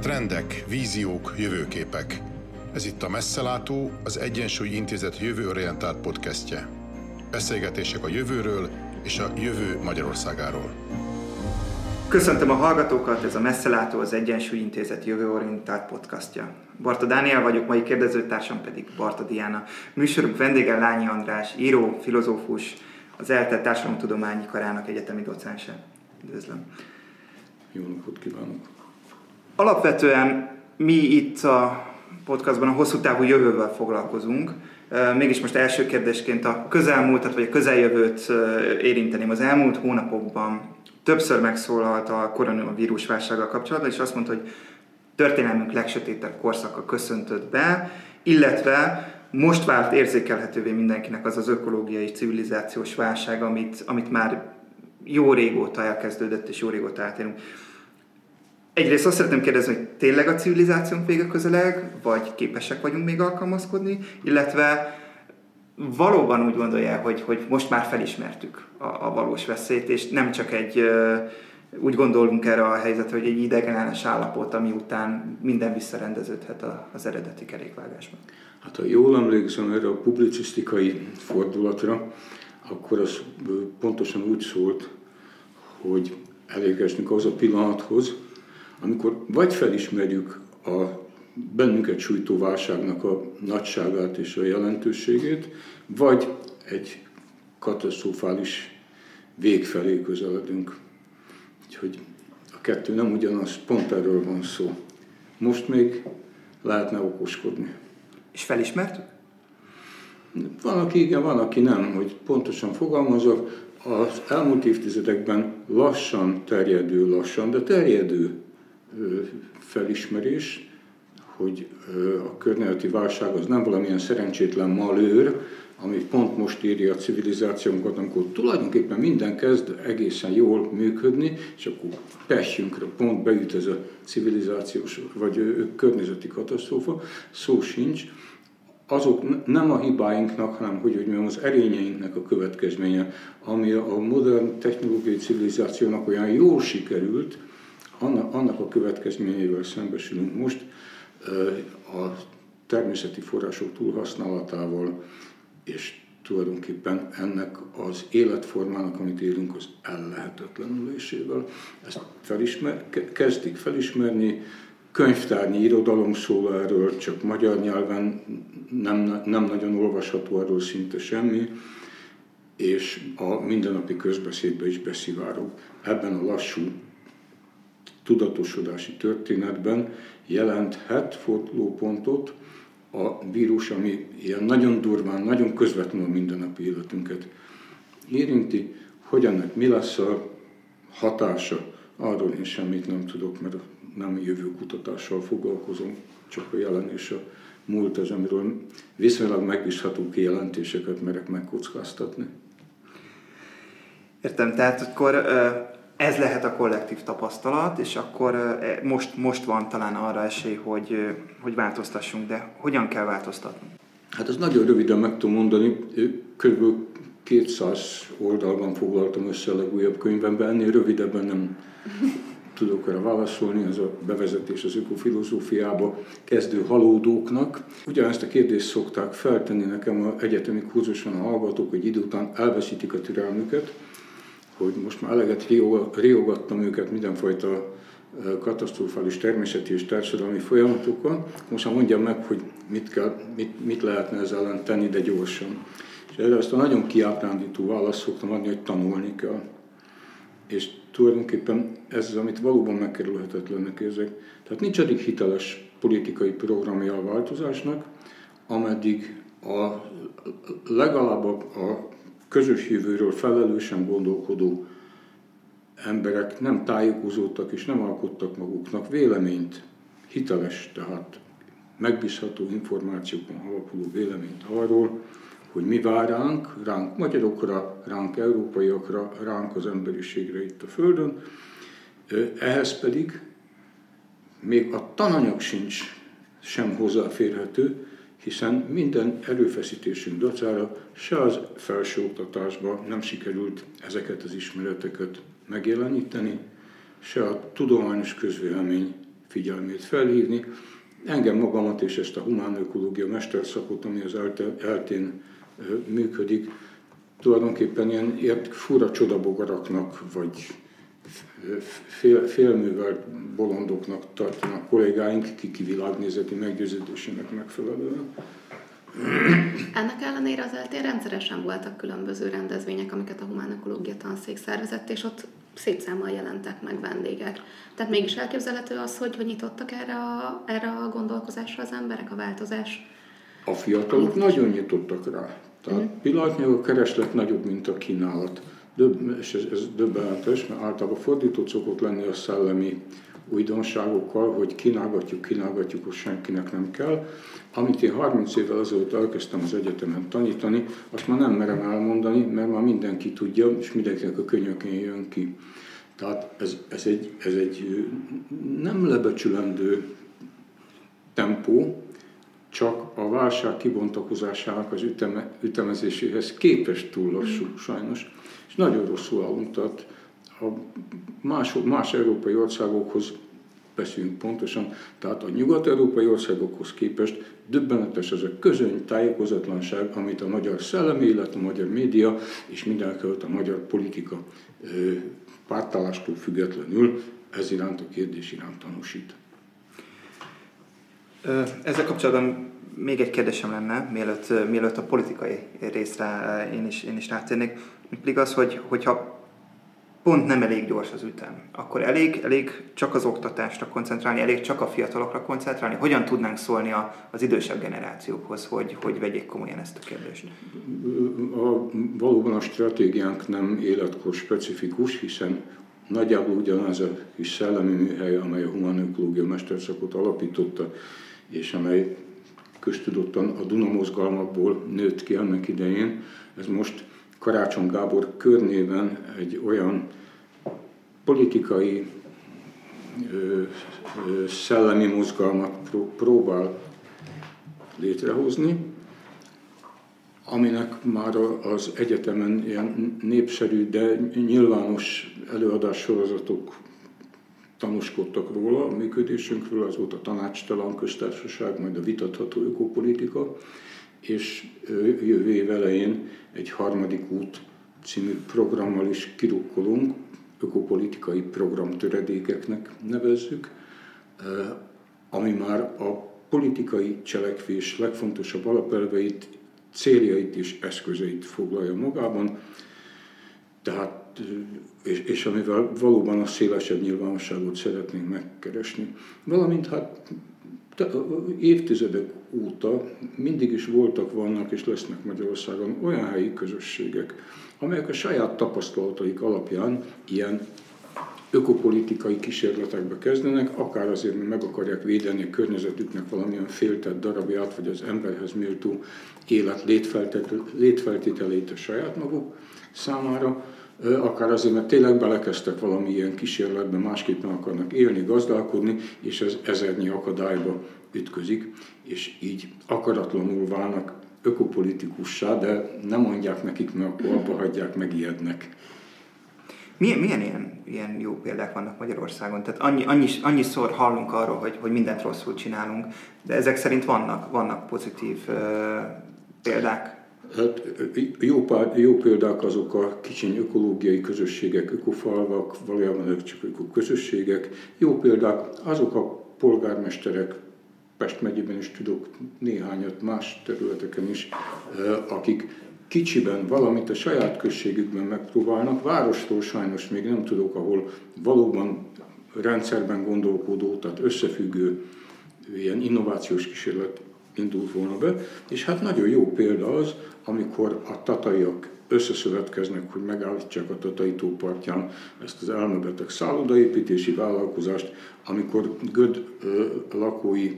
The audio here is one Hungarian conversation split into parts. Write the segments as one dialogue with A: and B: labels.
A: Trendek, víziók, jövőképek. Ez itt a Messzelátó, az Egyensúly Intézet jövőorientált podcastje. Beszélgetések a jövőről és a jövő Magyarországáról.
B: Köszöntöm a hallgatókat, ez a Messzelátó, az Egyensúly Intézet jövőorientált podcastja. Barta Dániel vagyok, mai kérdezőtársam pedig Barta Diana. Műsorunk vendége Lányi András, író, filozófus, az ELTE Társadalomtudományi Karának egyetemi docense. Üdvözlöm.
C: Jó napot kívánok!
B: Alapvetően mi itt a podcastban a hosszú távú jövővel foglalkozunk. Mégis most első kérdésként a közelmúltat vagy a közeljövőt érinteném. Az elmúlt hónapokban többször megszólalt a koronavírus válsággal kapcsolatban, és azt mondta, hogy történelmünk legsötétebb korszaka köszöntött be, illetve most vált érzékelhetővé mindenkinek az az ökológiai és civilizációs válság, amit, amit már jó régóta elkezdődött, és jó régóta átélünk. Egyrészt azt szeretném kérdezni, hogy tényleg a civilizációnk vége közeleg, vagy képesek vagyunk még alkalmazkodni, illetve valóban úgy gondolja, hogy, hogy most már felismertük a, a valós veszélyt, és nem csak egy, úgy gondolunk erre a helyzetre, hogy egy idegenenes állapot, ami után minden visszarendeződhet az eredeti kerékvágásban.
C: Hát ha jól emlékszem erre a publicisztikai fordulatra, akkor az pontosan úgy szólt, hogy elérkeztünk az a pillanathoz, amikor vagy felismerjük a bennünket sújtó válságnak a nagyságát és a jelentőségét, vagy egy katasztrofális vég felé közeledünk. Úgyhogy a kettő nem ugyanaz, pont erről van szó. Most még lehetne okoskodni.
B: És felismertük?
C: Van, aki igen, van, aki nem, hogy pontosan fogalmazok. Az elmúlt évtizedekben lassan terjedő, lassan, de terjedő felismerés, hogy a környezeti válság az nem valamilyen szerencsétlen malőr, ami pont most írja a civilizációnkat, amikor tulajdonképpen minden kezd egészen jól működni, és akkor pehjünkre pont beüt ez a civilizációs vagy környezeti katasztrófa, szó sincs. Azok nem a hibáinknak, hanem hogy, hogy mondjam, az erényeinknek a következménye, ami a modern technológiai civilizációnak olyan jól sikerült, annak, annak a következményével szembesülünk most a természeti források túlhasználatával, és tulajdonképpen ennek az életformának, amit élünk, az ellehetetlenülésével. Ezt felismer, kezdik felismerni, könyvtárnyi irodalom szól erről, csak magyar nyelven nem, nem nagyon olvasható erről szinte semmi, és a mindennapi közbeszédbe is beszivárog. Ebben a lassú tudatosodási történetben jelenthet fordulópontot a vírus, ami ilyen nagyon durván, nagyon közvetlenül mindennapi életünket érinti, hogy ennek mi lesz a hatása, arról én semmit nem tudok, mert nem jövő kutatással foglalkozom, csak a jelen és a múlt az, amiről viszonylag megbízható kijelentéseket merek megkockáztatni.
B: Értem, tehát akkor ez lehet a kollektív tapasztalat, és akkor e, most, most van talán arra esély, hogy, hogy változtassunk, de hogyan kell változtatni?
C: Hát ez nagyon röviden meg tudom mondani, kb. 200 oldalban foglaltam össze a legújabb könyvemben, ennél rövidebben nem tudok erre válaszolni, ez a bevezetés az ökofilozófiába kezdő halódóknak. Ugyanezt a kérdést szokták feltenni nekem a egyetemi kurzuson a hallgatók, hogy idő után elveszítik a türelmüket, hogy most már eleget riogattam őket mindenfajta katasztrofális természeti és társadalmi folyamatokon. Most már mondjam meg, hogy mit, kell, mit, mit lehetne ezzel ellen tenni, de gyorsan. És erre ezt a nagyon kiábrándító választ szoktam adni, hogy tanulni kell. És tulajdonképpen ez az, amit valóban megkerülhetetlennek érzek. Tehát nincs eddig hiteles politikai programja a változásnak, ameddig a, legalább a közös jövőről felelősen gondolkodó emberek nem tájékozódtak és nem alkottak maguknak véleményt, hiteles, tehát megbízható információkon alapuló véleményt arról, hogy mi vár ránk, ránk magyarokra, ránk európaiakra, ránk az emberiségre itt a Földön. Ehhez pedig még a tananyag sincs sem hozzáférhető, hiszen minden erőfeszítésünk dacára se az felsőoktatásban nem sikerült ezeket az ismereteket megjeleníteni, se a tudományos közvélemény figyelmét felhívni. Engem magamat és ezt a humán ökológia mesterszakot, ami az eltén működik, tulajdonképpen ilyen ért, fura csodabogaraknak, vagy fél, félművelt bolondoknak tartanak kollégáink, kiki világnézeti meggyőződésének megfelelően.
D: Ennek ellenére az eltén rendszeresen voltak különböző rendezvények, amiket a Humán Ökológia Tanszék szervezett, és ott szép számmal jelentek meg vendégek. Tehát mégis elképzelhető az, hogy, hogy nyitottak erre a, erre a gondolkozásra az emberek, a változás?
C: A fiatalok nagyon nyitottak rá. Tehát mm. pillanatnyilag a kereslet nagyobb, mint a kínálat. Döbb, és ez, ez döbbenetes, mert általában fordított szokott lenni a szellemi újdonságokkal, hogy kínálgatjuk, kínálgatjuk, hogy senkinek nem kell. Amit én 30 évvel azóta elkezdtem az egyetemen tanítani, azt már nem merem elmondani, mert már mindenki tudja, és mindenkinek a könyökén jön ki. Tehát ez, ez, egy, ez egy nem lebecsülendő tempó, csak a válság kibontakozásának az üteme, ütemezéséhez képest túl lassú, sajnos. Nagyon rosszul tehát a más, más európai országokhoz beszélünk pontosan, tehát a nyugat-európai országokhoz képest döbbenetes ez a közöny tájékozatlanság, amit a magyar szellemi élet, a magyar média és mindenkelőtt a magyar politika pártállástól függetlenül ez iránt a kérdés iránt tanúsít.
B: Ezzel kapcsolatban még egy kérdésem lenne, mielőtt, mielőtt a politikai részre én is, én is rátérnék, pedig az, hogy, hogyha pont nem elég gyors az ütem, akkor elég, elég csak az oktatásra koncentrálni, elég csak a fiatalokra koncentrálni. Hogyan tudnánk szólni a, az idősebb generációkhoz, hogy, hogy vegyék komolyan ezt a kérdést?
C: A, valóban a stratégiánk nem életkor specifikus, hiszen nagyjából ugyanaz a kis szellemi műhely, amely a humanökológia mesterszakot alapította, és amely köztudottan a Duna mozgalmakból nőtt ki annak idején, ez most Karácsony Gábor körnében egy olyan politikai ö, ö, szellemi mozgalmat próbál létrehozni, aminek már az egyetemen ilyen népszerű, de nyilvános előadássorozatok tanúskodtak róla, a működésünkről, az volt a tanácstalan köztársaság, majd a vitatható ökopolitika, és jövő év elején egy harmadik út című programmal is kirukkolunk, ökopolitikai programtöredékeknek nevezzük, ami már a politikai cselekvés legfontosabb alapelveit, céljait és eszközeit foglalja magában, tehát, és, és amivel valóban a szélesebb nyilvánosságot szeretnénk megkeresni. Valamint hát évtizedek óta mindig is voltak, vannak és lesznek Magyarországon olyan helyi közösségek, amelyek a saját tapasztalataik alapján ilyen ökopolitikai kísérletekbe kezdenek, akár azért, mert meg akarják védeni a környezetüknek valamilyen féltett darabját, vagy az emberhez méltó élet létfeltételeit a saját maguk számára, akár azért, mert tényleg belekezdtek valami ilyen kísérletbe, másképpen akarnak élni, gazdálkodni, és ez ezernyi akadályba ütközik, és így akaratlanul válnak ökopolitikussá, de nem mondják nekik, mert akkor abba hagyják, megijednek.
B: Milyen, milyen ilyen, ilyen jó példák vannak Magyarországon? Tehát annyi, annyi, annyiszor hallunk arról, hogy, hogy mindent rosszul csinálunk, de ezek szerint vannak, vannak pozitív uh, példák.
C: Hát, jó, jó példák azok a kicsiny ökológiai közösségek, ökofalvak, valójában ők csak ökoközösségek. Jó példák azok a polgármesterek, Pest megyében is tudok néhányat más területeken is, akik kicsiben valamit a saját községükben megpróbálnak. Városról sajnos még nem tudok, ahol valóban rendszerben gondolkodó, tehát összefüggő ilyen innovációs kísérlet indult volna be, és hát nagyon jó példa az, amikor a tataiak összeszövetkeznek, hogy megállítsák a Tatai tópartján ezt az elmebeteg szállodaépítési vállalkozást, amikor Göd lakói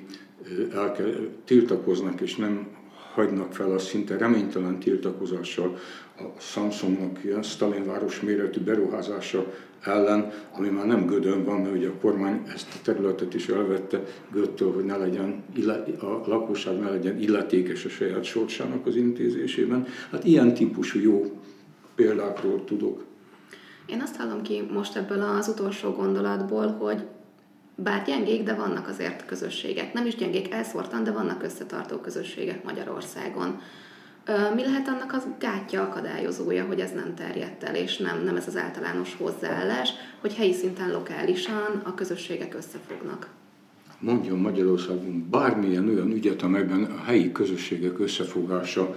C: elke, tiltakoznak és nem hagynak fel a szinte reménytelen tiltakozással a Samsungnak ilyen Stalinváros méretű beruházása ellen, ami már nem Gödön van, mert ugye a kormány ezt a területet is elvette Göttől, hogy ne legyen, a lakosság ne legyen illetékes a saját sorsának az intézésében. Hát ilyen típusú jó példákról tudok.
D: Én azt hallom ki most ebből az utolsó gondolatból, hogy bár gyengék, de vannak azért közösségek. Nem is gyengék elszórtan, de vannak összetartó közösségek Magyarországon. Mi lehet annak az gátja akadályozója, hogy ez nem terjedt el, és nem, nem ez az általános hozzáállás, hogy helyi szinten, lokálisan a közösségek összefognak?
C: Mondjon Magyarországon bármilyen olyan ügyet, amelyben a helyi közösségek összefogása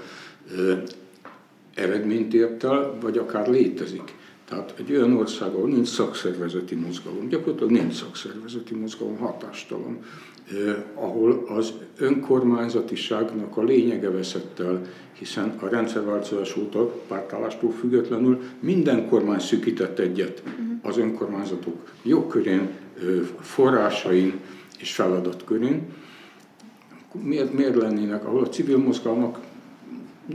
C: eredményt ért el, vagy akár létezik. Tehát egy olyan ország, ahol nincs szakszervezeti mozgalom, gyakorlatilag nincs szakszervezeti mozgalom, hatástalan, eh, ahol az önkormányzatiságnak a lényege veszett el, hiszen a rendszerváltozás óta pártállástól függetlenül minden kormány szűkített egyet az önkormányzatok jogkörén, forrásain és feladatkörén. Miért, miért lennének, ahol a civil mozgalmak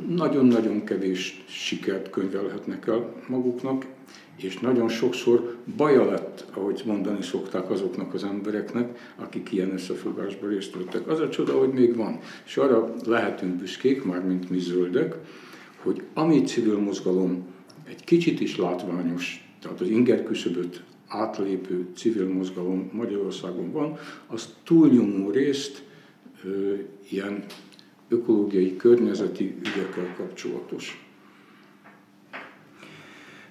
C: nagyon-nagyon kevés sikert könyvelhetnek el maguknak, és nagyon sokszor baja lett, ahogy mondani szokták azoknak az embereknek, akik ilyen összefogásban részt vettek. Az a csoda, hogy még van. És arra lehetünk büszkék, már mint mi zöldek, hogy ami civil mozgalom egy kicsit is látványos, tehát az inger küszöböt átlépő civil mozgalom Magyarországon van, az túlnyomó részt ö, ilyen ökológiai, környezeti ügyekkel kapcsolatos.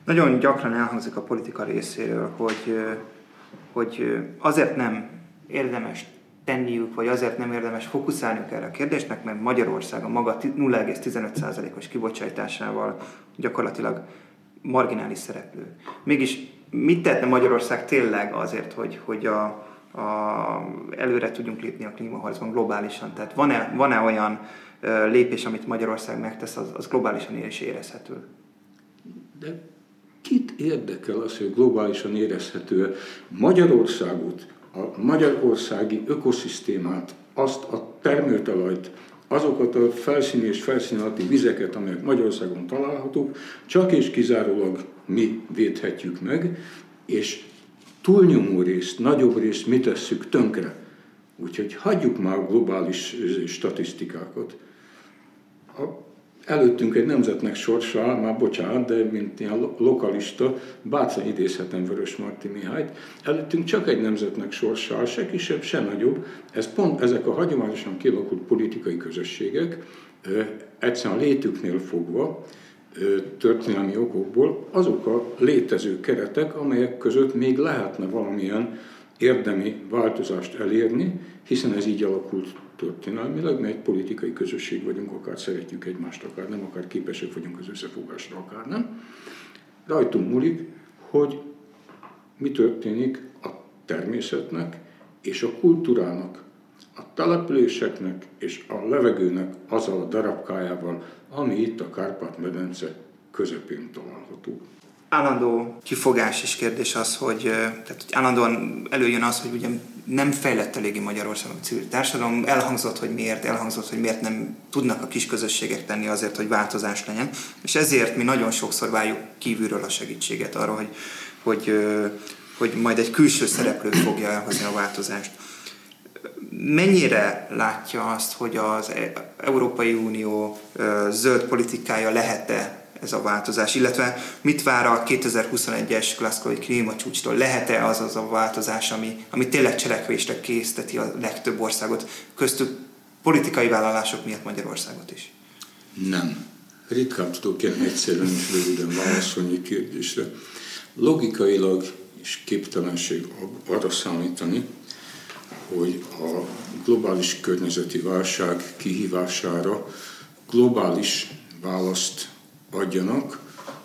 B: Nagyon gyakran elhangzik a politika részéről, hogy, hogy azért nem érdemes tenniük, vagy azért nem érdemes fókuszálniuk erre a kérdésnek, mert Magyarország a maga 0,15%-os kibocsátásával gyakorlatilag marginális szereplő. Mégis mit tehetne Magyarország tényleg azért, hogy, hogy a, a, előre tudjunk lépni a klímaharcban globálisan? Tehát van-e, van-e olyan lépés, amit Magyarország megtesz, az, az globálisan is érezhető?
C: De kit érdekel az, hogy globálisan érezhető Magyarországot, a magyarországi ökoszisztémát, azt a termőtalajt, azokat a felszíni és felszín alatti vizeket, amelyek Magyarországon találhatók, csak és kizárólag mi védhetjük meg, és túlnyomó részt, nagyobb részt mi tesszük tönkre. Úgyhogy hagyjuk már a globális statisztikákat. A előttünk egy nemzetnek sorsa, már bocsánat, de mint ilyen lokalista, bátran idézhetem Vörös Marti Mihályt, előttünk csak egy nemzetnek sorsa, se kisebb, se nagyobb. Ez pont ezek a hagyományosan kialakult politikai közösségek, egyszerűen létüknél fogva, történelmi okokból azok a létező keretek, amelyek között még lehetne valamilyen érdemi változást elérni, hiszen ez így alakult történelmileg, mi egy politikai közösség vagyunk, akár szeretjük egymást, akár nem, akár képesek vagyunk az összefogásra, akár nem. Rajtunk múlik, hogy mi történik a természetnek és a kultúrának, a településeknek és a levegőnek azzal a darabkájával, ami itt a Kárpát-medence közepén található
B: állandó kifogás és kérdés az, hogy, tehát, hogy állandóan előjön az, hogy ugye nem fejlett eléggé Magyarországon a civil társadalom. Elhangzott, hogy miért, elhangzott, hogy miért nem tudnak a kis közösségek tenni azért, hogy változás legyen. És ezért mi nagyon sokszor várjuk kívülről a segítséget arra, hogy, hogy, hogy majd egy külső szereplő fogja elhozni a változást. Mennyire látja azt, hogy az e- Európai Unió zöld politikája lehet-e ez a változás, illetve mit vár a 2021-es Glasgow-i klímacsúcstól? Lehet-e az az a változás, ami, ami tényleg cselekvésre készteti a legtöbb országot, köztük politikai vállalások miatt Magyarországot is?
C: Nem. Ritkán tudok ilyen egyszerűen és röviden válaszolni kérdésre. Logikailag és képtelenség arra számítani, hogy a globális környezeti válság kihívására globális választ adjanak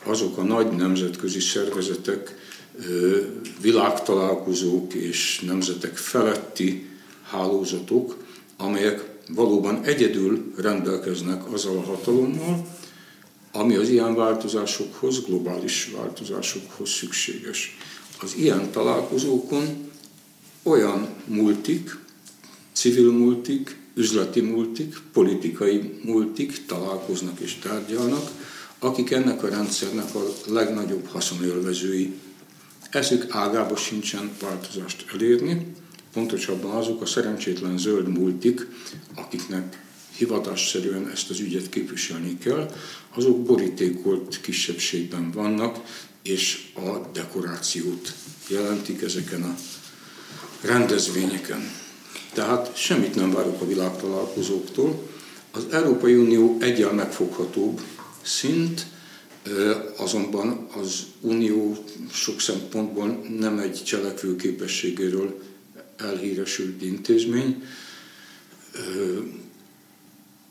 C: azok a nagy nemzetközi szervezetek, világtalálkozók és nemzetek feletti hálózatok, amelyek valóban egyedül rendelkeznek azzal a hatalommal, ami az ilyen változásokhoz, globális változásokhoz szükséges. Az ilyen találkozókon olyan multik, civil multik, üzleti multik, politikai multik találkoznak és tárgyalnak, akik ennek a rendszernek a legnagyobb haszonélvezői. Ezük ágába sincsen változást elérni, pontosabban azok a szerencsétlen zöld multik, akiknek hivatásszerűen ezt az ügyet képviselni kell, azok borítékolt kisebbségben vannak, és a dekorációt jelentik ezeken a rendezvényeken. Tehát semmit nem várok a világtalálkozóktól. Az Európai Unió egyel megfoghatóbb szint, azonban az Unió sok szempontból nem egy cselekvő képességéről elhíresült intézmény,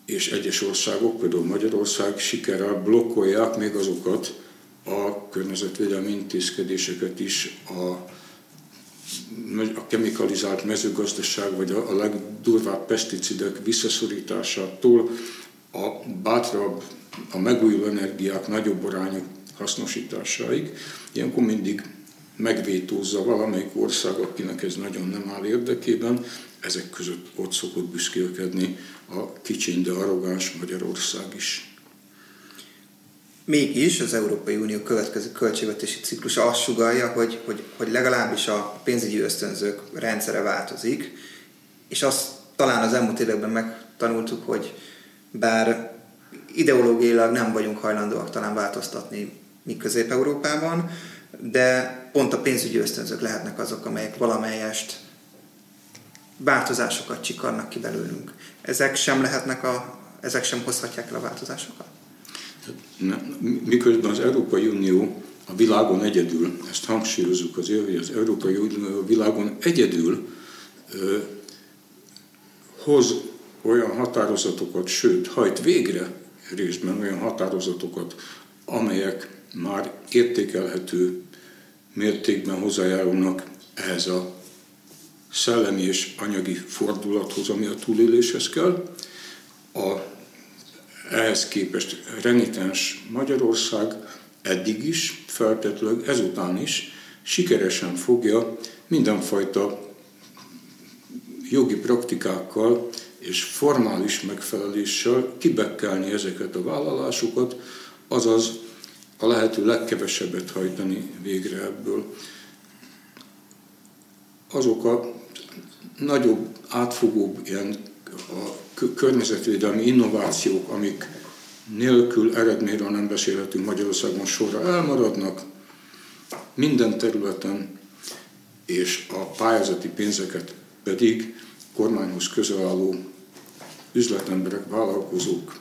C: és egyes országok, például Magyarország sikerrel blokkolják még azokat a környezetvédelmi intézkedéseket is a a kemikalizált mezőgazdaság vagy a, legdurvább peszticidek visszaszorításától a bátrabb, a megújuló energiák nagyobb arányú hasznosításáig. Ilyenkor mindig megvétózza valamelyik ország, akinek ez nagyon nem áll érdekében, ezek között ott szokott büszkélkedni a kicsiny, de arrogáns Magyarország is.
B: Mégis az Európai Unió következő költségvetési ciklusa azt sugalja, hogy, hogy, hogy legalábbis a pénzügyi ösztönzők rendszere változik, és azt talán az elmúlt években megtanultuk, hogy bár ideológiailag nem vagyunk hajlandóak talán változtatni mi Közép-Európában, de pont a pénzügyi ösztönzők lehetnek azok, amelyek valamelyest változásokat csikarnak ki belőlünk. Ezek sem lehetnek a, ezek sem hozhatják el a változásokat?
C: Miközben az Európai Unió a világon egyedül, ezt hangsúlyozunk az hogy az Európai Unió a világon egyedül ö, hoz olyan határozatokat, sőt, hajt végre részben olyan határozatokat, amelyek már értékelhető mértékben hozzájárulnak ehhez a szellemi és anyagi fordulathoz, ami a túléléshez kell. A ehhez képest renitens Magyarország eddig is, feltetőleg ezután is sikeresen fogja mindenfajta jogi praktikákkal és formális megfeleléssel kibekkelni ezeket a vállalásokat, azaz a lehető legkevesebbet hajtani végre ebből. Azok a nagyobb, átfogóbb ilyen a környezetvédelmi innovációk, amik nélkül eredményről nem beszélhetünk Magyarországon sorra elmaradnak, minden területen, és a pályázati pénzeket pedig kormányhoz közel álló üzletemberek, vállalkozók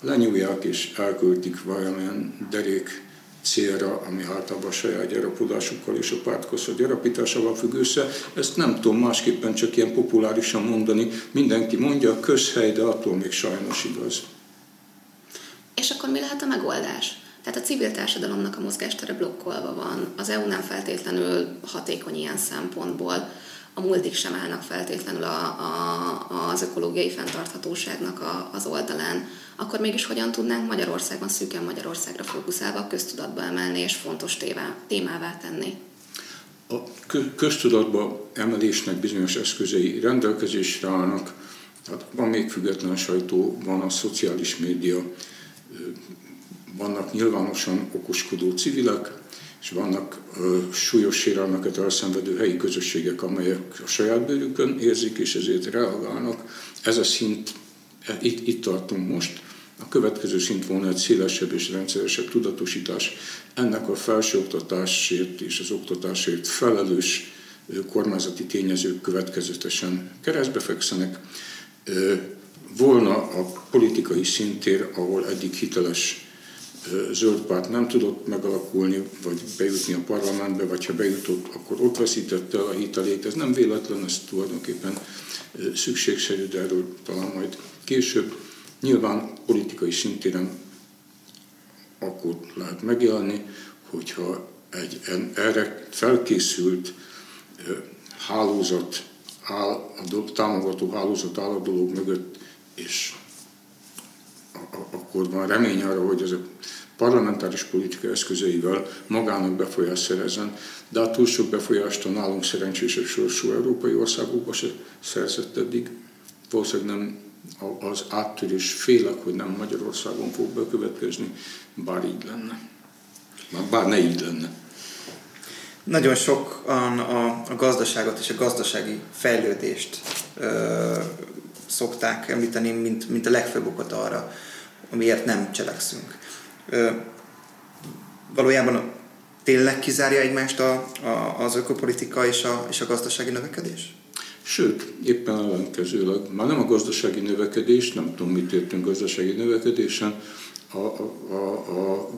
C: lenyúlják és elköltik valamilyen derék célra, ami általában a saját gyarapodásukkal és a pártkoszor gyarapításával függ össze. Ezt nem tudom másképpen csak ilyen populárisan mondani. Mindenki mondja, közhely, de attól még sajnos igaz.
D: És akkor mi lehet a megoldás? Tehát a civil társadalomnak a mozgástere blokkolva van, az EU nem feltétlenül hatékony ilyen szempontból, a multik sem állnak feltétlenül a, a, az ökológiai fenntarthatóságnak a, az oldalán akkor mégis hogyan tudnánk Magyarországon szűken Magyarországra fókuszálva köztudatba emelni és fontos tévá, témává tenni?
C: A köztudatba emelésnek bizonyos eszközei rendelkezésre állnak, tehát van még független sajtó, van a szociális média, vannak nyilvánosan okoskodó civilek, és vannak ö, súlyos sérelmeket elszenvedő helyi közösségek, amelyek a saját bőrükön érzik, és ezért reagálnak. Ez a szint, e, itt, itt tartunk most. A következő szint volna egy szélesebb és rendszeresebb tudatosítás. Ennek a felsőoktatásért és az oktatásért felelős kormányzati tényezők következetesen keresztbe fekszenek. Volna a politikai szintér, ahol eddig hiteles zöld párt nem tudott megalakulni, vagy bejutni a parlamentbe, vagy ha bejutott, akkor ott veszítette a hitelét. Ez nem véletlen, ez tulajdonképpen szükségszerű, de erről talán majd később. Nyilván politikai szintéren akkor lehet megjelenni, hogyha egy erre felkészült hálózat áll, a támogató hálózat áll a dolog mögött, és akkor van remény arra, hogy ez a parlamentáris politika eszközeivel magának befolyás szerezzen, de a túl sok befolyást a nálunk szerencsésebb sorsú európai országokba se szerzett eddig. Valószínűleg nem az áttörés félek, hogy nem Magyarországon fog bekövetkezni, bár így lenne. Bár ne így lenne.
B: Nagyon sokan a, a gazdaságot és a gazdasági fejlődést ö, szokták említeni, mint, mint a legfőbb okot arra, amiért nem cselekszünk. Ö, valójában tényleg kizárja egymást a, a, az ökopolitika és a, és a gazdasági növekedés?
C: Sőt, éppen ellenkezőleg, már nem a gazdasági növekedés, nem tudom, mit értünk gazdasági növekedésen, a, a, a,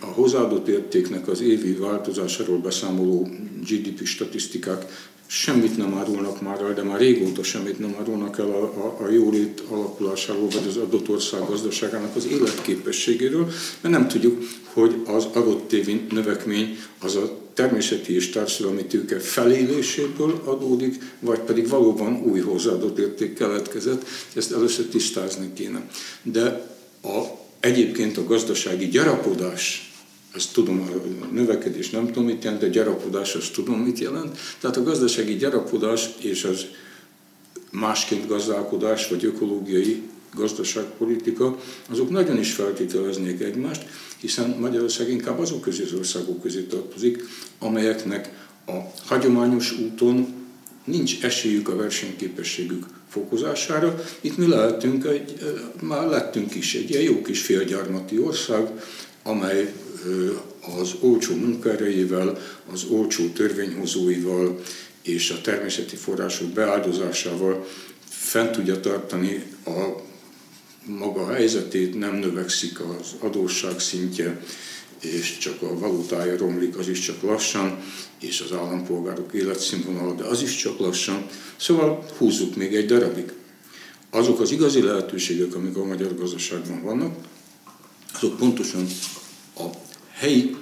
C: a hozzáadott értéknek az évi változásáról beszámoló GDP statisztikák semmit nem árulnak már el, de már régóta semmit nem árulnak el a, a, a jólét alakulásáról, vagy az adott ország gazdaságának az életképességéről, mert nem tudjuk, hogy az adott évi növekmény az a természeti és társadalmi tőke feléléséből adódik, vagy pedig valóban új hozzáadott érték keletkezett, ezt először tisztázni kéne. De a, egyébként a gazdasági gyarapodás ezt tudom, a növekedés nem tudom mit jelent, de gyarapodás azt tudom mit jelent. Tehát a gazdasági gyarapodás és az másként gazdálkodás vagy ökológiai gazdaságpolitika, azok nagyon is feltételeznék egymást, hiszen Magyarország inkább azok közé az országok közé tartozik, amelyeknek a hagyományos úton nincs esélyük a versenyképességük fokozására. Itt mi lehetünk, egy, már lettünk is egy ilyen jó kis félgyarmati ország, amely az olcsó munkaerejével, az olcsó törvényhozóival és a természeti források beáldozásával fent tudja tartani a maga helyzetét, nem növekszik az adósság szintje, és csak a valutája romlik, az is csak lassan, és az állampolgárok életszínvonala, de az is csak lassan. Szóval húzzuk még egy darabig. Azok az igazi lehetőségek, amik a magyar gazdaságban vannak, azok pontosan a helyi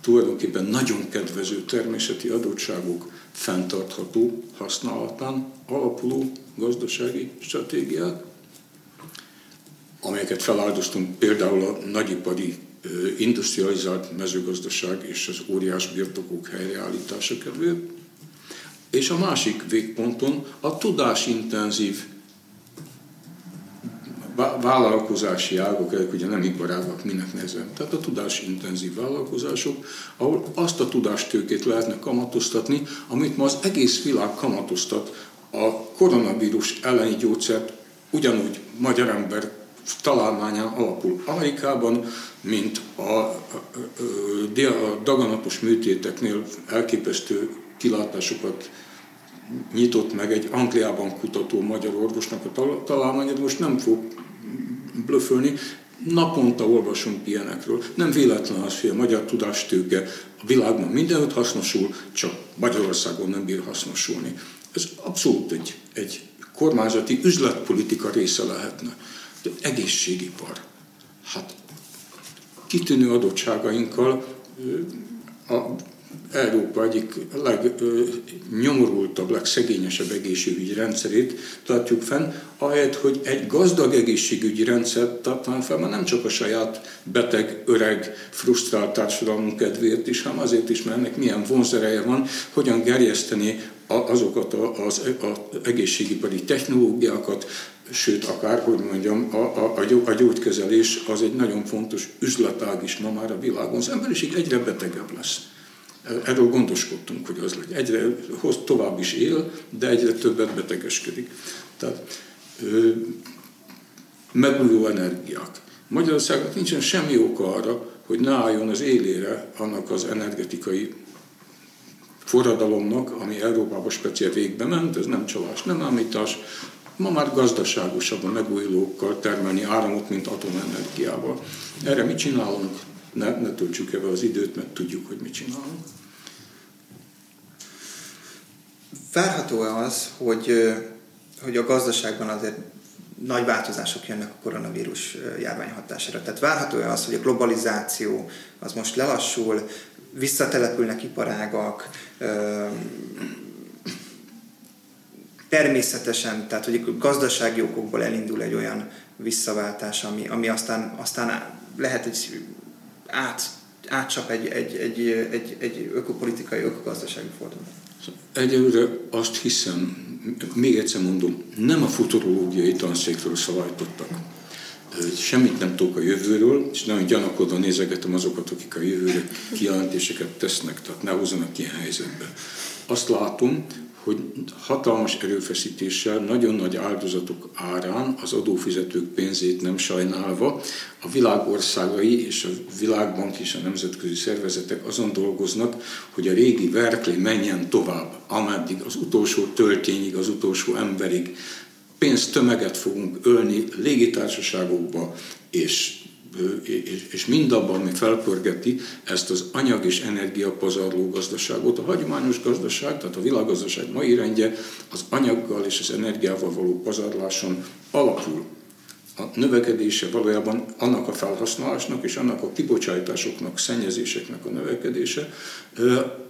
C: tulajdonképpen nagyon kedvező természeti adottságok fenntartható használatán alapuló gazdasági stratégiák, amelyeket feláldoztunk például a nagyipari industrializált mezőgazdaság és az óriás birtokok helyreállítása kedvéért. És a másik végponton a tudásintenzív vállalkozási ágok, ezek ugye nem iparágak, minek nehezen. Tehát a tudásintenzív vállalkozások, ahol azt a tudástőkét lehetne kamatoztatni, amit ma az egész világ kamatoztat a koronavírus elleni gyógyszert ugyanúgy magyar ember találmányán alapul Amerikában, mint a, a, a, a daganatos műtéteknél elképesztő kilátásokat nyitott meg egy Angliában kutató magyar orvosnak a találmánya, de most nem fog blöfölni, naponta olvasunk ilyenekről. Nem véletlen az, hogy a magyar tudástőke a világban mindenütt hasznosul, csak Magyarországon nem bír hasznosulni. Ez abszolút egy, egy kormányzati üzletpolitika része lehetne. De egészségipar. Hát kitűnő adottságainkkal a Európa egyik legnyomorultabb, legszegényesebb egészségügyi rendszerét tartjuk fenn, ahelyett, hogy egy gazdag egészségügyi rendszert tartanánk fel, mert nem csak a saját beteg, öreg, frusztrált társadalmunk kedvéért is, hanem azért is, mert ennek milyen vonzereje van, hogyan gerjeszteni azokat az, az egészségipari technológiákat, sőt, akár, hogy mondjam, a, a, a gyógykezelés az egy nagyon fontos üzletág is ma már a világon. Az emberiség egyre betegebb lesz. Erről gondoskodtunk, hogy az legyen. Egyre hoz, tovább is él, de egyre többet betegeskedik. Tehát ö, megújuló energiák. Magyarországnak nincsen semmi oka arra, hogy ne álljon az élére annak az energetikai forradalomnak, ami Európába speciál végbe ment, ez nem csalás, nem ámítás, ma már gazdaságosabb a megújulókkal termelni áramot, mint atomenergiával. Erre mit csinálunk? Ne, ne töltsük ebbe az időt, mert tudjuk, hogy mit csinálunk.
B: Várható-e az, hogy, hogy a gazdaságban azért nagy változások jönnek a koronavírus járvány hatására. Tehát várható-e az, hogy a globalizáció az most lelassul, visszatelepülnek iparágak, természetesen, tehát hogy gazdasági okokból elindul egy olyan visszaváltás, ami, ami aztán, aztán lehet egy át, átcsap egy, egy, egy, egy, egy ökopolitikai, ökogazdasági fordulat.
C: Egyelőre azt hiszem, még egyszer mondom, nem a futurológiai tanszékről szavajtottak. semmit nem tudok a jövőről, és nagyon gyanakodva nézegetem azokat, akik a jövőre kijelentéseket tesznek, tehát ne hozzanak ilyen helyzetbe. Azt látom, hogy hatalmas erőfeszítéssel, nagyon nagy áldozatok árán, az adófizetők pénzét nem sajnálva, a világországai és a világbank és a nemzetközi szervezetek azon dolgoznak, hogy a régi Verklé menjen tovább, ameddig az utolsó töltényig, az utolsó emberig pénztömeget fogunk ölni légitársaságokba és és, mindabban, ami felpörgeti ezt az anyag és energiapazarló gazdaságot. A hagyományos gazdaság, tehát a világgazdaság mai rendje az anyaggal és az energiával való pazarláson alapul. A növekedése valójában annak a felhasználásnak és annak a kibocsátásoknak, szennyezéseknek a növekedése,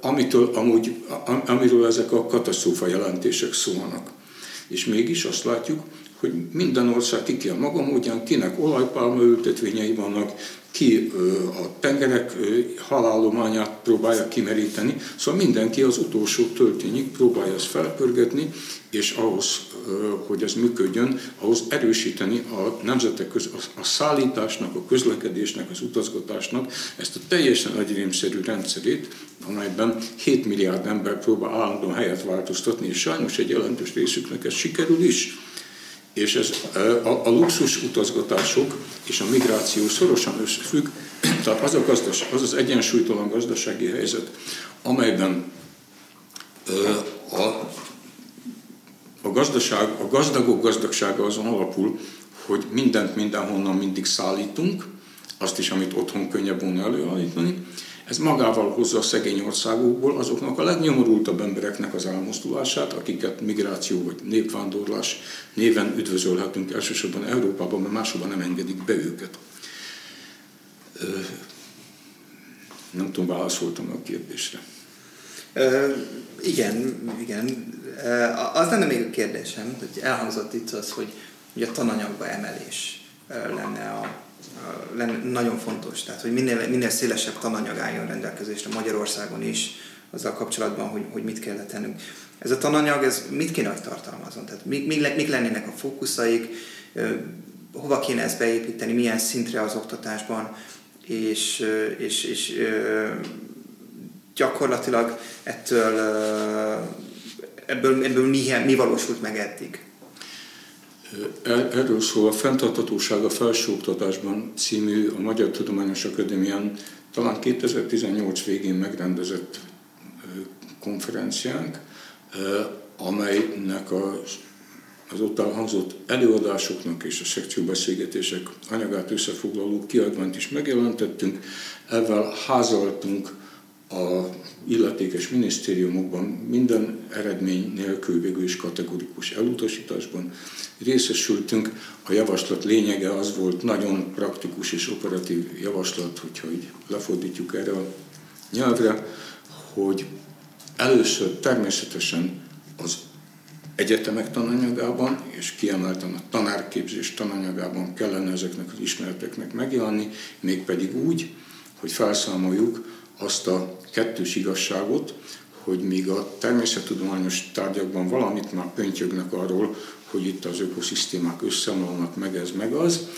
C: amitől amúgy, amiről ezek a katasztrófa jelentések szólnak. És mégis azt látjuk, hogy minden ország ki ki a maga módján, kinek olajpálma ültetvényei vannak, ki a tengerek halállományát próbálja kimeríteni, szóval mindenki az utolsó töltényig próbálja ezt felpörgetni, és ahhoz, hogy ez működjön, ahhoz erősíteni a nemzetek köz, a szállításnak, a közlekedésnek, az utazgatásnak ezt a teljesen agyrémszerű rendszerét, amelyben 7 milliárd ember próbál állandóan helyet változtatni, és sajnos egy jelentős részüknek ez sikerül is és ez, a, a luxus utazgatások és a migráció szorosan összefügg, tehát az, a gazdas, az az egyensúlytalan gazdasági helyzet, amelyben a, a, gazdaság, a gazdagok gazdagsága azon alapul, hogy mindent mindenhonnan mindig szállítunk, azt is, amit otthon könnyebb volna előállítani, ez magával hozza a szegény országokból azoknak a legnyomorultabb embereknek az elmozdulását, akiket migráció vagy népvándorlás néven üdvözölhetünk elsősorban Európában, mert máshova nem engedik be őket. Nem tudom, válaszoltam a kérdésre.
B: Ö, igen, igen. Az lenne még a kérdésem, hogy elhangzott itt az, hogy, hogy a tananyagba emelés lenne a lenne nagyon fontos, tehát hogy minél, minél szélesebb tananyag álljon rendelkezésre Magyarországon is, azzal kapcsolatban, hogy, hogy mit kell tennünk. Ez a tananyag, ez mit kéne, hogy tartalmazon? Tehát mik, mik, mik lennének a fókuszaik, hova kéne ezt beépíteni, milyen szintre az oktatásban, és, és, és gyakorlatilag ettől, ebből, ebből mi, mi valósult meg eddig?
C: Erről szól a Fenntartatóság a felsőoktatásban című a Magyar Tudományos Akadémián talán 2018 végén megrendezett konferenciánk, amelynek a, az ott elhangzott előadásoknak és a szekcióbeszélgetések anyagát összefoglaló kiadványt is megjelentettünk. Ezzel házaltunk a illetékes minisztériumokban minden eredmény nélkül végül is kategorikus elutasításban részesültünk. A javaslat lényege az volt, nagyon praktikus és operatív javaslat, hogyha így lefordítjuk erre a nyelvre, hogy először természetesen az egyetemek tananyagában, és kiemelten a tanárképzés tananyagában kellene ezeknek az ismereteknek megjelenni, mégpedig úgy, hogy felszámoljuk azt a kettős igazságot, hogy míg a természettudományos tárgyakban valamit már pöntyögnek arról, hogy itt az ökoszisztémák összeomlanak, meg ez, meg az,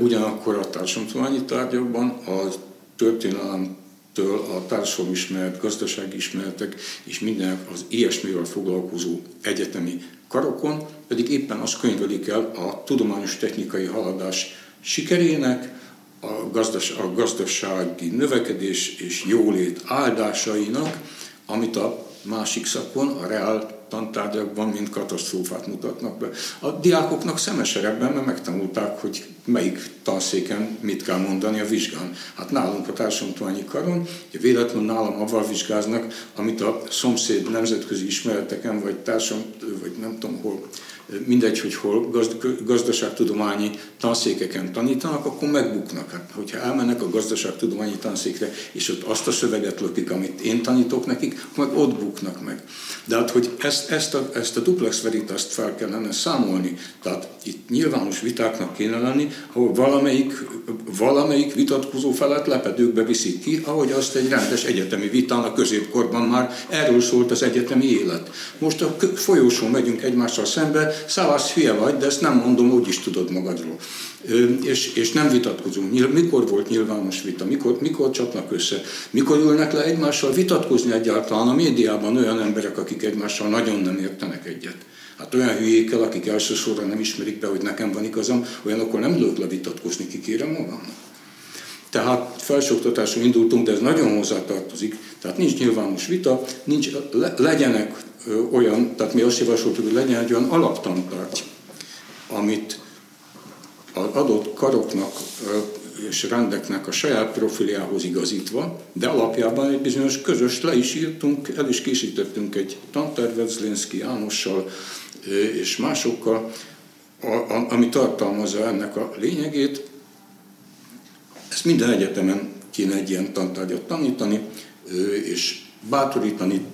C: ugyanakkor a társadalmi tárgyakban a történelemtől a társadalomismeret, gazdasági ismeretek és minden az ilyesmivel foglalkozó egyetemi karokon pedig éppen azt könyvelik el a tudományos technikai haladás sikerének, a, gazdas, a gazdasági növekedés és jólét áldásainak, amit a másik szakon, a reál tantárgyakban, mint katasztrófát mutatnak be. A diákoknak szemeserebben, mert megtanulták, hogy melyik tanszéken mit kell mondani a vizsgán. Hát nálunk a társadalmi karon, hogy véletlenül nálam avval vizsgáznak, amit a szomszéd nemzetközi ismereteken, vagy társam, vagy nem tudom hol mindegy, hogy hol gazdaságtudományi tanszékeken tanítanak, akkor megbuknak. Hát, hogyha elmennek a gazdaságtudományi tanszékre, és ott azt a szöveget lökik, amit én tanítok nekik, meg ott buknak meg. De hát, hogy ezt, ezt, a, ezt a duplex veritaszt fel kellene számolni, tehát itt nyilvános vitáknak kéne lenni, ahol valamelyik, valamelyik vitatkozó felet lepedőkbe viszik ki, ahogy azt egy rendes egyetemi vitán a középkorban már erről szólt az egyetemi élet. Most a folyósón megyünk egymással szembe, szávasz hülye vagy, de ezt nem mondom, úgy is tudod magadról. És, és nem vitatkozunk. Mikor volt nyilvános vita? Mikor, mikor csapnak össze? Mikor ülnek le egymással vitatkozni egyáltalán a médiában olyan emberek, akik egymással nagyon nem értenek egyet? Hát olyan hülyékkel, akik elsősorban nem ismerik be, hogy nekem van igazam, olyanokkal nem lők le vitatkozni, kikérem magamnak. Tehát felsőoktatásra indultunk, de ez nagyon hozzátartozik. Tehát nincs nyilvános vita, nincs, le, legyenek ö, olyan, tehát mi azt javasoltuk, hogy legyen egy olyan alaptantárgy, amit az adott karoknak ö, és rendeknek a saját profiljához igazítva, de alapjában egy bizonyos közös le is írtunk, el is készítettünk egy tantervet Zlinszki Jánossal, és másokkal, ami tartalmazza ennek a lényegét. Ezt minden egyetemen kéne egy ilyen tantárgyat tanítani, és bátorítani,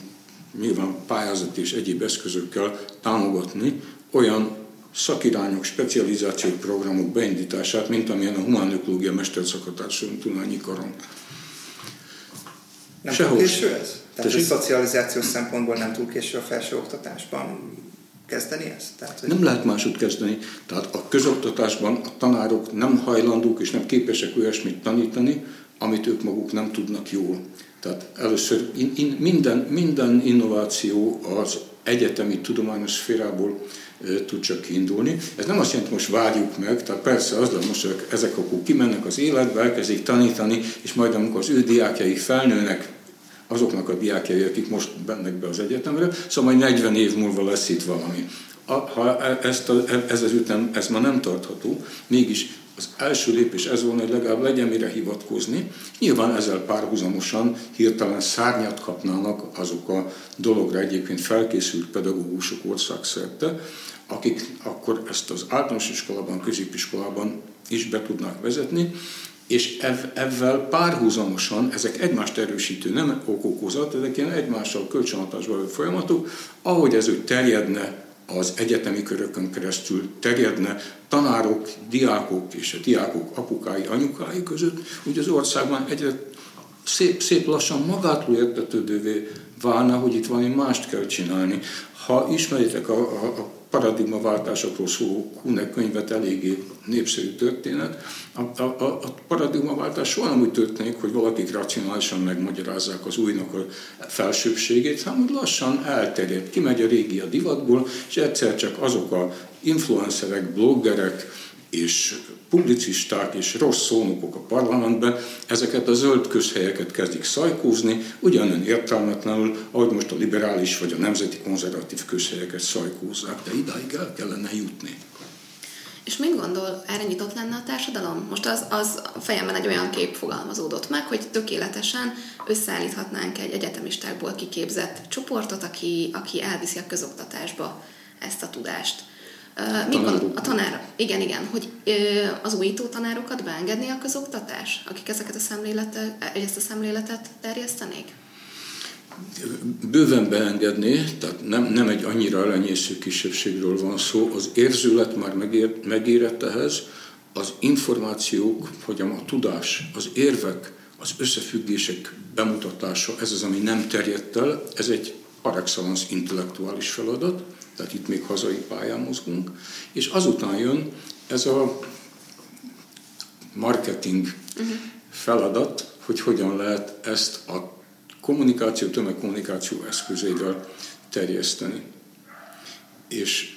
C: nyilván pályázat és egyéb eszközökkel támogatni olyan szakirányok, specializációk programok beindítását, mint amilyen a humánökológia mesterszakatársadalmi tudományi karon.
B: Nem Sehol. túl késő ez? Tehát a szocializációs szempontból nem túl késő a felsőoktatásban kezdeni ezt? Tehát,
C: hogy... Nem lehet máshogy kezdeni. Tehát a közoktatásban a tanárok nem hajlandók és nem képesek olyasmit tanítani, amit ők maguk nem tudnak jól. Tehát először in, in, minden, minden innováció az egyetemi tudományos szférából e, tud csak kiindulni. Ez nem azt jelenti, hogy most várjuk meg, tehát persze az, hogy most ezek akkor kimennek az életbe, elkezdik tanítani, és majd amikor az ő diákjaik felnőnek, azoknak a diákjai, akik most bennek be az egyetemre, szóval majd 40 év múlva lesz itt valami. A, ha e, ezt a, e, ez az ütem, ez ma nem tartható, mégis az első lépés ez volna, hogy legalább legyen mire hivatkozni. Nyilván ezzel párhuzamosan hirtelen szárnyat kapnának azok a dologra egyébként felkészült pedagógusok országszerte, akik akkor ezt az általános iskolában, középiskolában is be tudnák vezetni, és ezzel párhuzamosan ezek egymást erősítő, nem okokozat, ezek ilyen egymással kölcsönhatásban folyamatok, ahogy ez úgy terjedne az egyetemi körökön keresztül terjedne tanárok, diákok és a diákok apukái, anyukái között, úgy az országban egyre szép, szép lassan magától értetődővé válna, hogy itt valami mást kell csinálni. Ha ismeritek a, a, a paradigmaváltásokról szóló Kunek könyvet eléggé népszerű történet. A, a, a paradigmaváltás soha nem úgy történik, hogy valakik racionálisan megmagyarázzák az újnak a felsőbségét, hanem hogy lassan elterjed, kimegy a régi a divatból, és egyszer csak azok a influencerek, bloggerek, és publicisták és rossz szónokok a parlamentben ezeket a zöld közhelyeket kezdik szajkózni, ugyanolyan értelmetlenül, ahogy most a liberális vagy a nemzeti konzervatív közhelyeket szajkózzák, de idáig el kellene jutni.
D: És mit gondol, erre nyitott lenne a társadalom? Most az, az a fejemben egy olyan kép fogalmazódott meg, hogy tökéletesen összeállíthatnánk egy egyetemistákból kiképzett csoportot, aki, aki elviszi a közoktatásba ezt a tudást. Mit gondol, a tanár, igen, igen, hogy az újító tanárokat beengedni a közoktatás, akik ezeket a szemléletet, ezt a szemléletet terjesztenék?
C: Bőven beengedni, tehát nem, nem egy annyira elenyésző kisebbségről van szó, az érzület már megér, megérett ehhez, az információk, hogy a tudás, az érvek, az összefüggések bemutatása, ez az, ami nem terjedt el, ez egy par excellence intellektuális feladat, tehát itt még hazai pályán mozgunk, és azután jön ez a marketing uh-huh. feladat, hogy hogyan lehet ezt a kommunikáció, tömegkommunikáció eszközével terjeszteni. És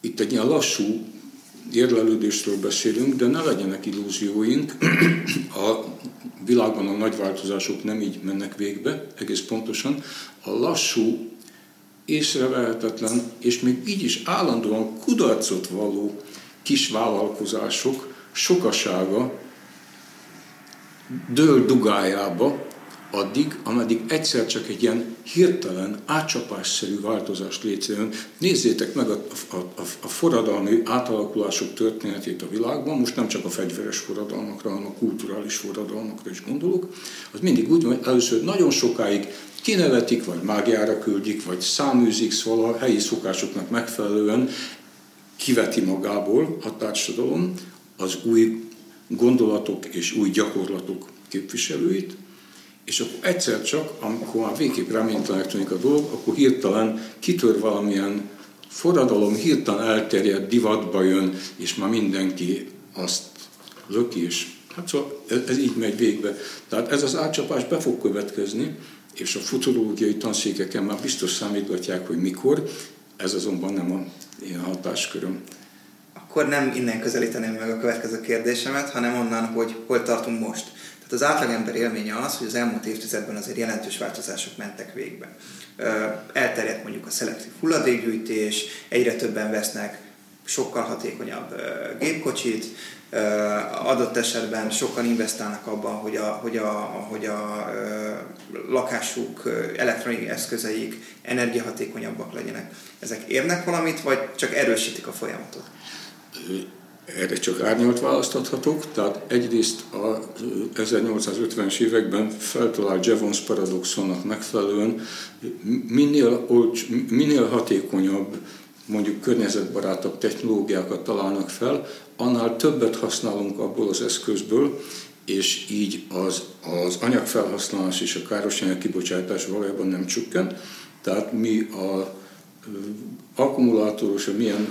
C: itt egy ilyen lassú érlelődésről beszélünk, de ne legyenek illúzióink. A világban a nagy változások nem így mennek végbe, egész pontosan. A lassú észrevehetetlen, és még így is állandóan kudarcot való kis vállalkozások sokasága dől dugájába, addig, ameddig egyszer csak egy ilyen hirtelen, átcsapásszerű változást létrejön. Nézzétek meg a, a, a, a forradalmi átalakulások történetét a világban, most nem csak a fegyveres forradalmakra, hanem a kulturális forradalmakra is gondolok. Az mindig úgy van, hogy először nagyon sokáig kinevetik, vagy mágiára küldik, vagy száműzik, szóval a helyi szokásoknak megfelelően kiveti magából a társadalom az új gondolatok és új gyakorlatok képviselőit, és akkor egyszer csak, amikor már végképp reménytelenek tűnik a dolog, akkor hirtelen kitör valamilyen forradalom, hirtelen elterjed, divatba jön, és már mindenki azt löki, és hát szóval ez, ez így megy végbe. Tehát ez az átcsapás be fog következni, és a futurológiai tanszékeken már biztos számítgatják, hogy mikor, ez azonban nem a én hatásköröm.
B: Akkor nem innen közelíteném meg a következő kérdésemet, hanem onnan, hogy hol tartunk most. Tehát az átlagember élménye az, hogy az elmúlt évtizedben azért jelentős változások mentek végbe. Elterjedt mondjuk a szelektív hulladékgyűjtés, egyre többen vesznek sokkal hatékonyabb gépkocsit, adott esetben sokan investálnak abban, hogy a, hogy a, hogy a lakásuk, elektronikai eszközeik energiahatékonyabbak legyenek. Ezek érnek valamit, vagy csak erősítik a folyamatot?
C: Erre csak árnyalt választhatok, tehát egyrészt a 1850-es években feltalált Jevons paradoxonnak megfelelően minél, olcs, minél hatékonyabb mondjuk környezetbarátabb technológiákat találnak fel, annál többet használunk abból az eszközből, és így az, az anyagfelhasználás és a károsanyag kibocsátás valójában nem csökken. Tehát mi a akkumulátoros, milyen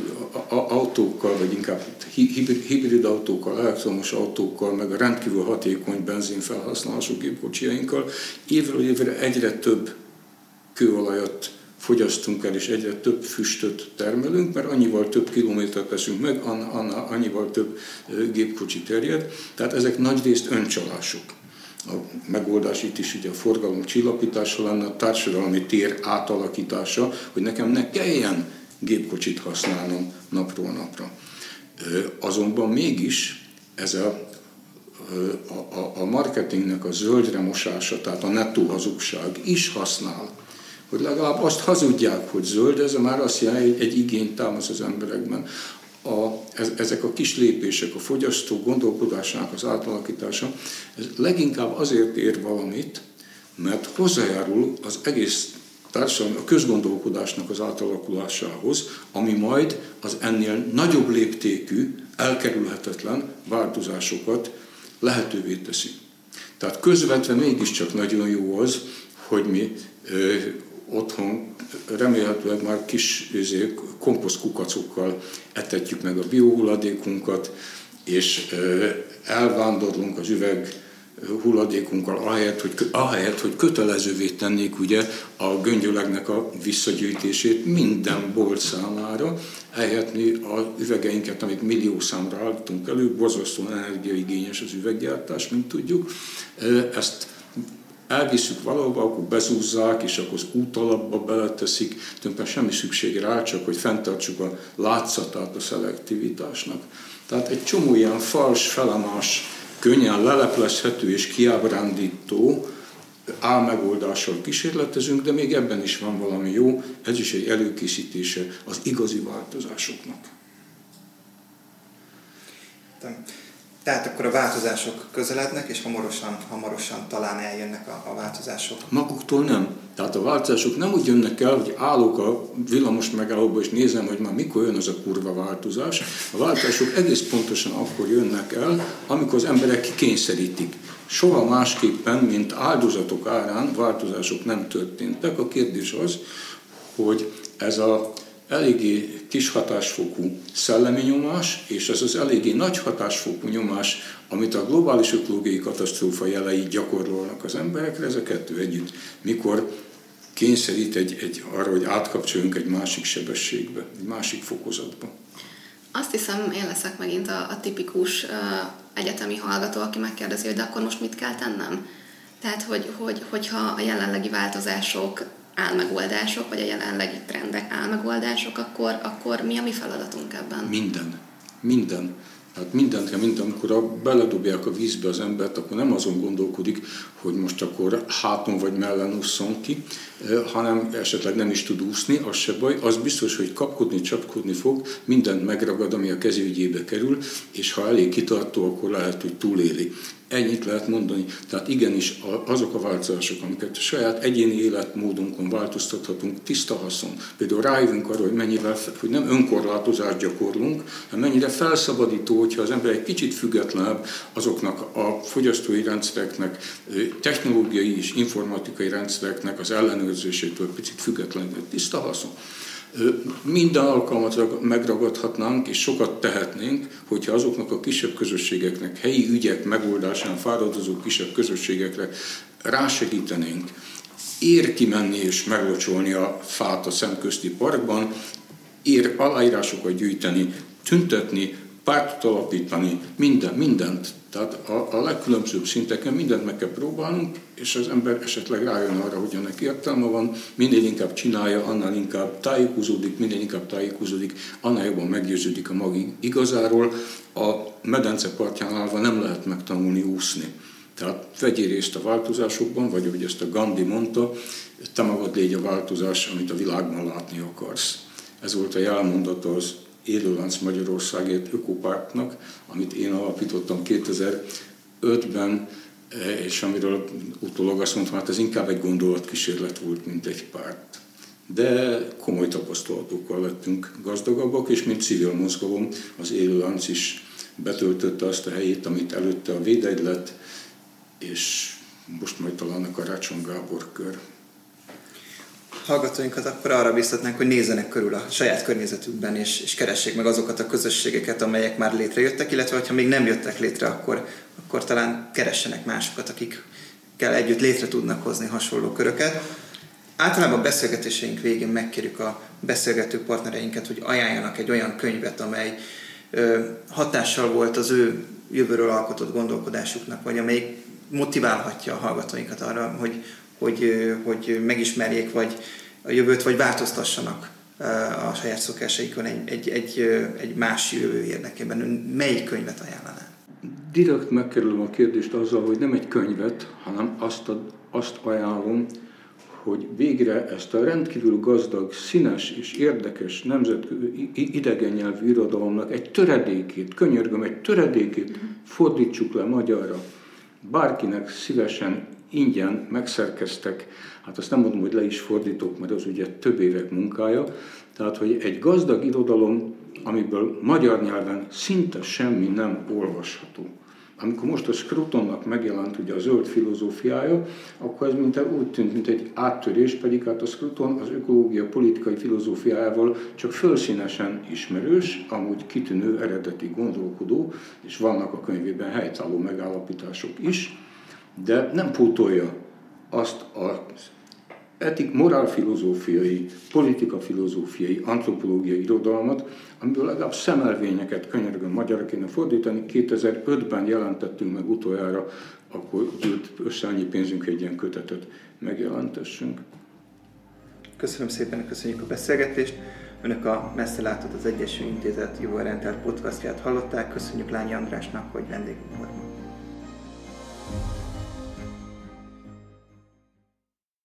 C: autókkal, vagy inkább hibrid autókkal, elektromos autókkal, meg a rendkívül hatékony benzinfelhasználású gépkocsiainkkal évről évre egyre több kőolajat fogyasztunk el, és egyre több füstöt termelünk, mert annyival több kilométert teszünk meg, annyival több gépkocsi terjed. Tehát ezek nagyrészt öncsalások. A megoldás itt is ugye a forgalom csillapítása lenne, a társadalmi tér átalakítása, hogy nekem ne kelljen gépkocsit használnom napról napra. Azonban mégis ez a, a, a marketingnek a zöldre mosása, tehát a nettó hazugság is használ hogy legalább azt hazudják, hogy zöld, ez már azt jelenti, hogy egy igényt támasz az emberekben. A, ez, ezek a kis lépések, a fogyasztó gondolkodásának az átalakítása, ez leginkább azért ér valamit, mert hozzájárul az egész társadalmi, a közgondolkodásnak az átalakulásához, ami majd az ennél nagyobb léptékű, elkerülhetetlen változásokat lehetővé teszi. Tehát közvetve mégiscsak nagyon jó az, hogy mi otthon remélhetőleg már kis izé, komposztkukacokkal etetjük meg a biohulladékunkat, és elvándorlunk az üveg hulladékunkkal, ahelyett hogy, ahelyett, hogy kötelezővé tennék ugye a göngyölegnek a visszagyűjtését minden bolt számára, ehelyett az üvegeinket, amit millió számra állítunk elő, borzasztóan energiaigényes az üveggyártás, mint tudjuk, ezt elviszük valahova, akkor bezúzzák, és akkor az útalapba beleteszik, tulajdonképpen semmi szükség rá, csak hogy fenntartsuk a látszatát a szelektivitásnak. Tehát egy csomó ilyen fals, felemás, könnyen leleplezhető és kiábrándító álmegoldással kísérletezünk, de még ebben is van valami jó, ez is egy előkészítése az igazi változásoknak.
B: Tehát akkor a változások közelednek, és hamarosan, hamarosan talán eljönnek a, a változások.
C: Maguktól nem. Tehát a változások nem úgy jönnek el, hogy állok a villamos megállóba, és nézem, hogy már mikor jön az a kurva változás. A változások egész pontosan akkor jönnek el, amikor az emberek kikényszerítik. Soha másképpen, mint áldozatok árán változások nem történtek. A kérdés az, hogy ez a eléggé kis hatásfokú szellemi nyomás, és ez az eléggé nagy hatásfokú nyomás, amit a globális ökológiai katasztrófa jelei gyakorolnak az emberekre, ez a kettő együtt. Mikor kényszerít egy, egy arra, hogy átkapcsoljunk egy másik sebességbe, egy másik fokozatba.
D: Azt hiszem, én leszek megint a, a tipikus uh, egyetemi hallgató, aki megkérdezi, hogy de akkor most mit kell tennem? Tehát, hogy, hogy, hogyha a jelenlegi változások álmegoldások, vagy a jelenlegi trendek álmegoldások, akkor, akkor mi a mi feladatunk ebben?
C: Minden. Minden. Tehát mindent, mint amikor a, beledobják a vízbe az embert, akkor nem azon gondolkodik, hogy most akkor háton vagy mellen ússzon ki, hanem esetleg nem is tud úszni, az se baj, az biztos, hogy kapkodni, csapkodni fog, mindent megragad, ami a kezügyébe kerül, és ha elég kitartó, akkor lehet, hogy túléli. Ennyit lehet mondani. Tehát igenis azok a változások, amiket a saját egyéni életmódunkon változtathatunk, tiszta haszon. Például rájövünk arra, hogy mennyivel, hogy nem önkorlátozást gyakorlunk, hanem mennyire felszabadító, hogyha az ember egy kicsit függetlenebb azoknak a fogyasztói rendszereknek, technológiai és informatikai rendszereknek az ellenőrzésétől picit függetlenül. Tiszta haszon minden alkalmat megragadhatnánk, és sokat tehetnénk, hogyha azoknak a kisebb közösségeknek, helyi ügyek megoldásán fáradozó kisebb közösségekre rásegítenénk, ér kimenni és meglocsolni a fát a szemközti parkban, ér aláírásokat gyűjteni, tüntetni, pártot alapítani, minden, mindent. Tehát a, a legkülönbözőbb szinteken mindent meg kell próbálnunk, és az ember esetleg rájön arra, hogy ennek értelme van, minél inkább csinálja, annál inkább tájékozódik, minél inkább tájékozódik, annál jobban meggyőződik a maga igazáról. A medence partján állva nem lehet megtanulni úszni. Tehát vegyél részt a változásokban, vagy ahogy ezt a Gandhi mondta, te magad légy a változás, amit a világban látni akarsz. Ez volt a jelmondata az Élőlánc Magyarországért Ökopártnak, amit én alapítottam 2005-ben, eh, és amiről utólag azt mondtam, hát ez inkább egy gondolatkísérlet volt, mint egy párt. De komoly tapasztalatokkal lettünk gazdagabbak, és mint civil mozgalom az Élőlánc is betöltötte azt a helyét, amit előtte a Védegylet, és most majd talán a Karácsony Gábor kör
B: hallgatóinkat akkor arra biztatnánk, hogy nézzenek körül a saját környezetükben, és, és keressék meg azokat a közösségeket, amelyek már létrejöttek, illetve ha még nem jöttek létre, akkor, akkor talán keressenek másokat, akikkel együtt létre tudnak hozni hasonló köröket. Általában a beszélgetéseink végén megkérjük a beszélgető partnereinket, hogy ajánljanak egy olyan könyvet, amely ö, hatással volt az ő jövőről alkotott gondolkodásuknak, vagy amelyik motiválhatja a hallgatóinkat arra, hogy, hogy, hogy megismerjék vagy a jövőt, vagy változtassanak a saját szokásaikon egy, egy, egy, egy más jövő érdekében. Melyik könyvet ajánlaná?
C: Direkt megkerülöm a kérdést azzal, hogy nem egy könyvet, hanem azt, a, azt ajánlom, hogy végre ezt a rendkívül gazdag, színes és érdekes nemzetközi idegen nyelvű irodalomnak egy töredékét, könyörgöm, egy töredékét fordítsuk le magyarra. Bárkinek szívesen ingyen megszerkeztek, hát azt nem mondom, hogy le is fordítok, mert az ugye több évek munkája, tehát, hogy egy gazdag irodalom, amiből magyar nyelven szinte semmi nem olvasható. Amikor most a Scrutonnak megjelent ugye a zöld filozófiája, akkor ez mint úgy tűnt, mint egy áttörés, pedig hát a Scruton az ökológia politikai filozófiájával csak fölszínesen ismerős, amúgy kitűnő eredeti gondolkodó, és vannak a könyvében helytálló megállapítások is de nem pótolja azt az etik, morálfilozófiai, politikafilozófiai, antropológiai irodalmat, amiből legalább szemelvényeket könyörgöm magyarra kéne fordítani. 2005-ben jelentettünk meg utoljára, akkor gyűlt össze annyi pénzünk, hogy egy ilyen kötetet megjelentessünk.
B: Köszönöm szépen, köszönjük a beszélgetést. Önök a Messze látott az Egyesült Intézet jövőorientált podcastját hallották. Köszönjük Lányi Andrásnak, hogy vendégünk volt.